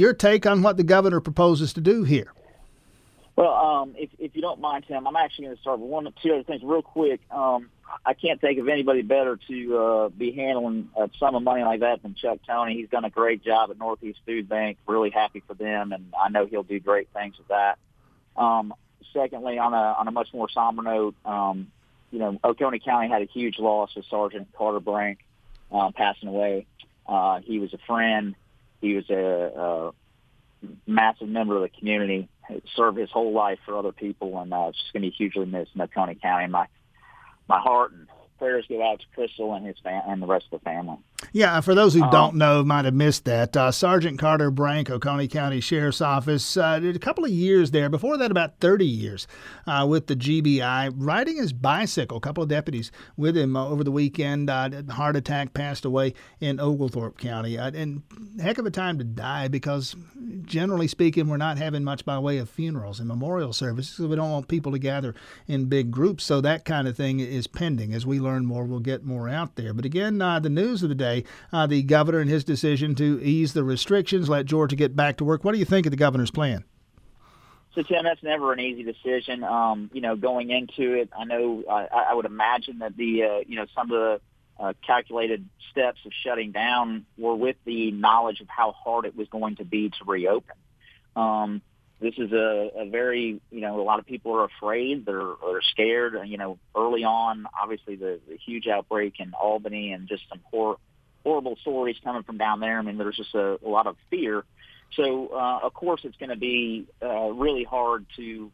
Your take on what the governor proposes to do here? Well, um, if, if you don't mind, Tim, I'm actually going to start with one or two other things real quick. Um, I can't think of anybody better to uh, be handling a sum of money like that than Chuck Tony. He's done a great job at Northeast Food Bank. Really happy for them, and I know he'll do great things with that. Um, secondly, on a on a much more somber note, um, you know, Oconee County had a huge loss with Sergeant Carter Brink uh, passing away. Uh, he was a friend. He was a, a massive member of the community. Served his whole life for other people, and uh, it's just going to be hugely missed in Oconee County. My my heart and prayers go out to Crystal and his fam- and the rest of the family. Yeah, for those who um, don't know, might have missed that. Uh, Sergeant Carter Brink, Oconee County Sheriff's Office, uh, did a couple of years there. Before that, about 30 years uh, with the GBI, riding his bicycle. A couple of deputies with him uh, over the weekend. Uh, heart attack, passed away in Oglethorpe County. Uh, and heck of a time to die because, generally speaking, we're not having much by way of funerals and memorial services. We don't want people to gather in big groups. So that kind of thing is pending. As we learn more, we'll get more out there. But again, the news of the day uh, the governor and his decision to ease the restrictions, let Georgia get back to work. What do you think of the governor's plan? So Tim, that's never an easy decision. Um, you know, going into it, I know I, I would imagine that the uh, you know some of the uh, calculated steps of shutting down were with the knowledge of how hard it was going to be to reopen. Um, this is a, a very, you know, a lot of people are afraid. They're, they're scared. You know, early on, obviously the, the huge outbreak in Albany and just some hor- horrible stories coming from down there. I mean, there's just a, a lot of fear. So, uh, of course, it's going to be uh, really hard to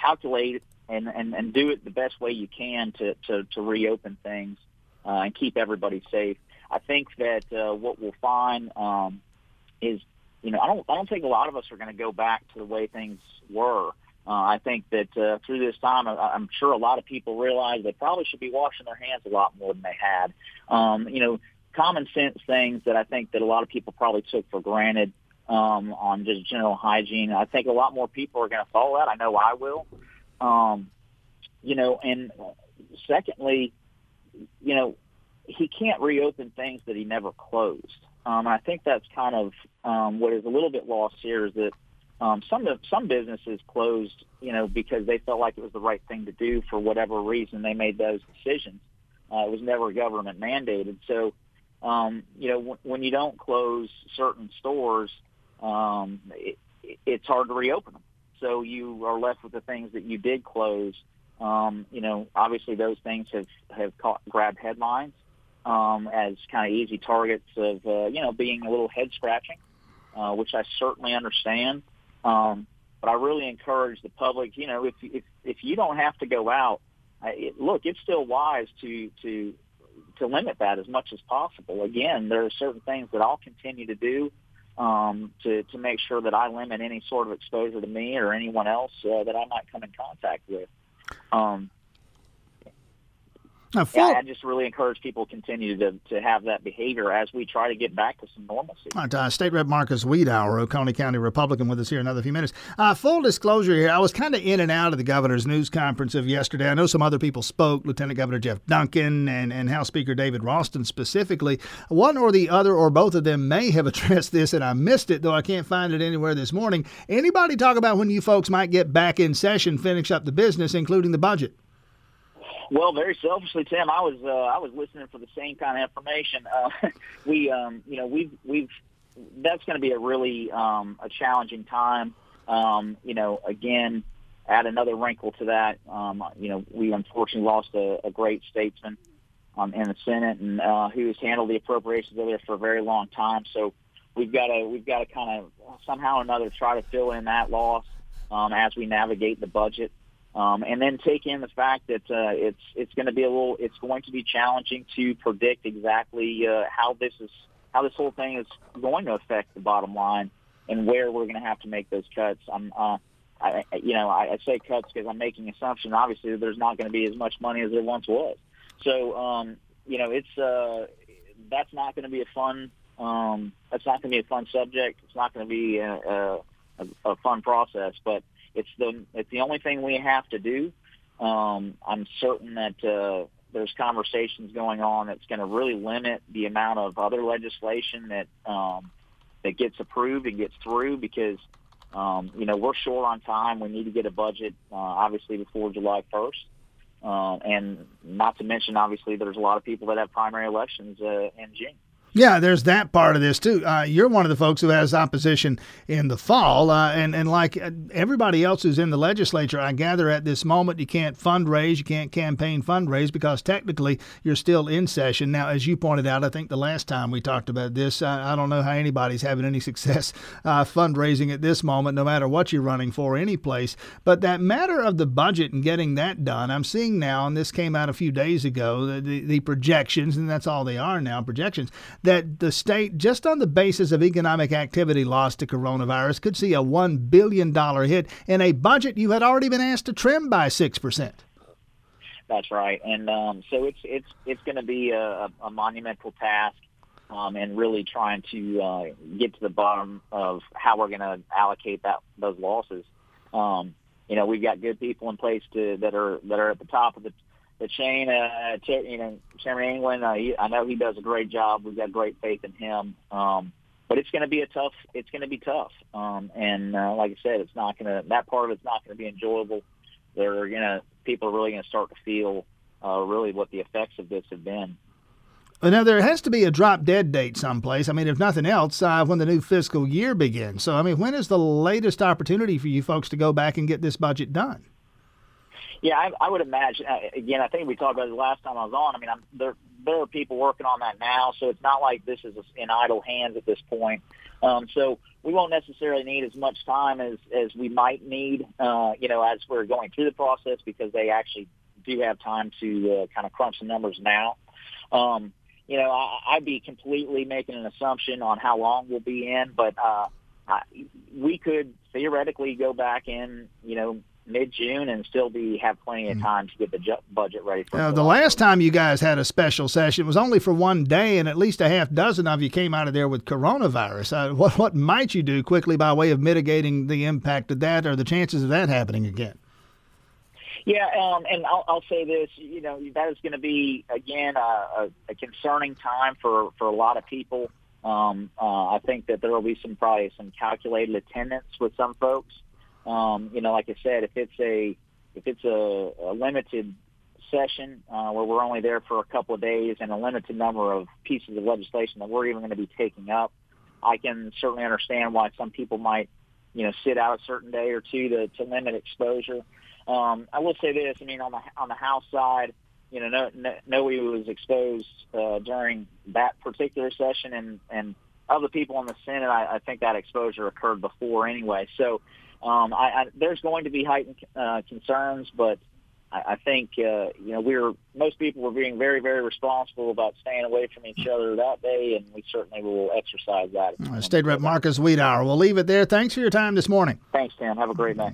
calculate and, and, and do it the best way you can to, to, to reopen things uh, and keep everybody safe. I think that uh, what we'll find um, is, you know, I don't, I don't think a lot of us are going to go back to the way things were. Uh, I think that uh, through this time, I, I'm sure a lot of people realize they probably should be washing their hands a lot more than they had. Um, you know, common sense things that I think that a lot of people probably took for granted um, on just general hygiene. I think a lot more people are going to follow that. I know I will. Um, you know, and secondly, you know, he can't reopen things that he never closed. Um, I think that's kind of um, what is a little bit lost here is that um, some some businesses closed, you know, because they felt like it was the right thing to do for whatever reason they made those decisions. Uh, it was never government mandated, so um, you know, w- when you don't close certain stores, um, it, it's hard to reopen them. So you are left with the things that you did close. Um, you know, obviously those things have have caught, grabbed headlines um, as kind of easy targets of uh, you know being a little head scratching, uh, which I certainly understand. Um, but I really encourage the public. You know, if if if you don't have to go out, it, look, it's still wise to to to limit that as much as possible. Again, there are certain things that I'll continue to do um, to to make sure that I limit any sort of exposure to me or anyone else uh, that I might come in contact with. Um, now, yeah, I just really encourage people to continue to, to have that behavior as we try to get back to some normalcy. All right, uh, State Rep Marcus Wiedower, Oconee County Republican, with us here another few minutes. Uh, full disclosure here, I was kind of in and out of the governor's news conference of yesterday. I know some other people spoke, Lieutenant Governor Jeff Duncan and, and House Speaker David Ralston specifically. One or the other or both of them may have addressed this, and I missed it, though I can't find it anywhere this morning. Anybody talk about when you folks might get back in session, finish up the business, including the budget? Well, very selfishly, Tim, I was uh, I was listening for the same kind of information. Uh, we, um, you know, we've we've that's going to be a really um, a challenging time. Um, you know, again, add another wrinkle to that. Um, you know, we unfortunately lost a, a great statesman um, in the Senate, and uh, who has handled the appropriations over there for a very long time. So we've got to we've got to kind of somehow or another try to fill in that loss um, as we navigate the budget. Um, and then take in the fact that uh, it's it's going to be a little it's going to be challenging to predict exactly uh, how this is how this whole thing is going to affect the bottom line and where we're going to have to make those cuts. I'm uh, I, you know I, I say cuts because I'm making assumption obviously there's not going to be as much money as there once was. So um, you know it's uh, that's not going to be a fun um, that's not going to be a fun subject. It's not going to be a, a, a fun process, but it's the it's the only thing we have to do. Um, I'm certain that uh, there's conversations going on that's going to really limit the amount of other legislation that um, that gets approved and gets through because um, you know we're short on time. We need to get a budget uh, obviously before July 1st. Uh, and not to mention, obviously, there's a lot of people that have primary elections uh, in June. Yeah, there's that part of this too. Uh, you're one of the folks who has opposition in the fall, uh, and and like uh, everybody else who's in the legislature, I gather at this moment you can't fundraise, you can't campaign fundraise because technically you're still in session now. As you pointed out, I think the last time we talked about this, uh, I don't know how anybody's having any success uh, fundraising at this moment, no matter what you're running for any place. But that matter of the budget and getting that done, I'm seeing now, and this came out a few days ago, the, the, the projections, and that's all they are now projections that the state, just on the basis of economic activity lost to coronavirus, could see a $1 billion hit in a budget you had already been asked to trim by 6%. That's right, and um, so it's it's it's going to be a, a, monumental task, um, and really trying to uh, get to the bottom of how we're going to allocate that those losses. Um, you know, we've got good people in place to that are that are at the top of the the uh, you know, Chairman England, uh, he, I know he does a great job. We've got great faith in him. Um, but it's going to be a tough. It's going to be tough. Um, and uh, like I said, it's not going to. That part of it's not going to be enjoyable. They're going to. People are really going to start to feel uh, really what the effects of this have been. Now there has to be a drop dead date someplace. I mean, if nothing else, uh, when the new fiscal year begins. So, I mean, when is the latest opportunity for you folks to go back and get this budget done? Yeah, I, I would imagine. Uh, again, I think we talked about it last time I was on. I mean, I'm, there there are people working on that now, so it's not like this is in idle hands at this point. Um, so we won't necessarily need as much time as as we might need, uh, you know, as we're going through the process because they actually do have time to uh, kind of crunch the numbers now. Um, you know, I, I'd be completely making an assumption on how long we'll be in, but uh, I, we could theoretically go back in, you know, mid June and still be have plenty of mm-hmm. time to get the ju- budget ready for. Uh, the last time you guys had a special session was only for one day, and at least a half dozen of you came out of there with coronavirus. Uh, what what might you do quickly by way of mitigating the impact of that, or the chances of that happening again? Yeah, um, and I'll, I'll say this. You know, that is going to be again a, a, a concerning time for for a lot of people. Um, uh, I think that there will be some probably some calculated attendance with some folks. Um, you know, like I said, if it's a if it's a, a limited session uh, where we're only there for a couple of days and a limited number of pieces of legislation that we're even going to be taking up, I can certainly understand why some people might, you know, sit out a certain day or two to, to limit exposure. Um, I will say this: I mean, on the on the House side, you know, no, no, was exposed uh, during that particular session, and and other people in the Senate, I, I think that exposure occurred before anyway. So um, I, I, there's going to be heightened uh, concerns, but I, I think uh, you know we're most people were being very, very responsible about staying away from each other that day, and we certainly will exercise that. Uh, State Rep Marcus Wiedower. We'll leave it there. Thanks for your time this morning. Thanks, Tim. Have a great day.